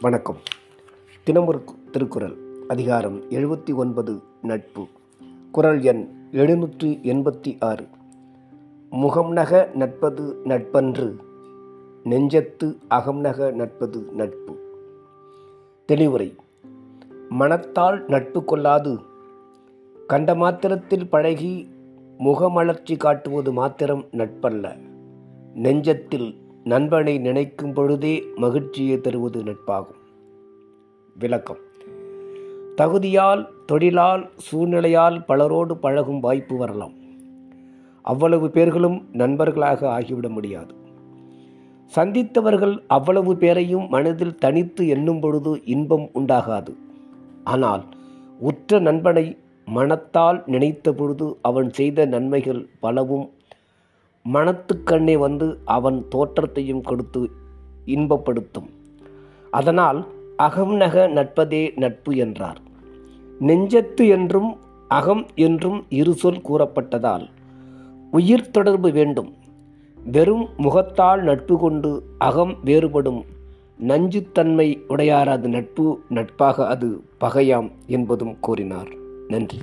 வணக்கம். தினமொரு திருக்குறள் அதிகாரம் எழுபத்தி ஒன்பது நட்பு. குறள் எண் எழுநூற்று எண்பத்தி ஆறு. முகம் நக நட்பது நட்பன்று நெஞ்சத்து அகம் நக நட்பது நட்பு. தெளிவுரை. மனத்தால் நட்பு கொள்ளாது. கண்ட மாத்திரத்தில் பழகி முகமலர்ச்சி காட்டுவது மாத்திரம் நட்பல்ல. நெஞ்சத்தில் நண்பனை நினைக்கும் பொழுதே மகிழ்ச்சியை தருவது நட்பாகும். விளக்கம். தகுதியால் தொழிலால் சூழ்நிலையால் பலரோடு பழகும் வாய்ப்பு வரலாம். அவ்வளவு பேர்களும் நண்பர்களாக ஆகிவிட முடியாது. சந்தித்தவர்கள் அவ்வளவு பேரையும் மனதில் தனித்து எண்ணும் பொழுது இன்பம் உண்டாகாது. ஆனால் உற்ற நண்பனை மனத்தால் நினைத்த பொழுது அவன் செய்த நன்மைகள் பலவும் மனத்துக்கண்ணே வந்து அவன் தோற்றத்தையும் கொடுத்து இன்பப்படுத்தும். அதனால் அகம் நக நட்பதே நட்பு என்றார். நெஞ்சத்து என்றும் அகம் என்றும் இரு சொல் கூறப்பட்டதால் உயிர் தொடர்பு வேண்டும். வெறும் முகத்தால் நட்பு கொண்டு அகம் வேறுபடும் நஞ்சுத்தன்மை உடையாரது நட்பு நட்பாக அது பகையாம் என்பதும் கூறினார். நன்றி.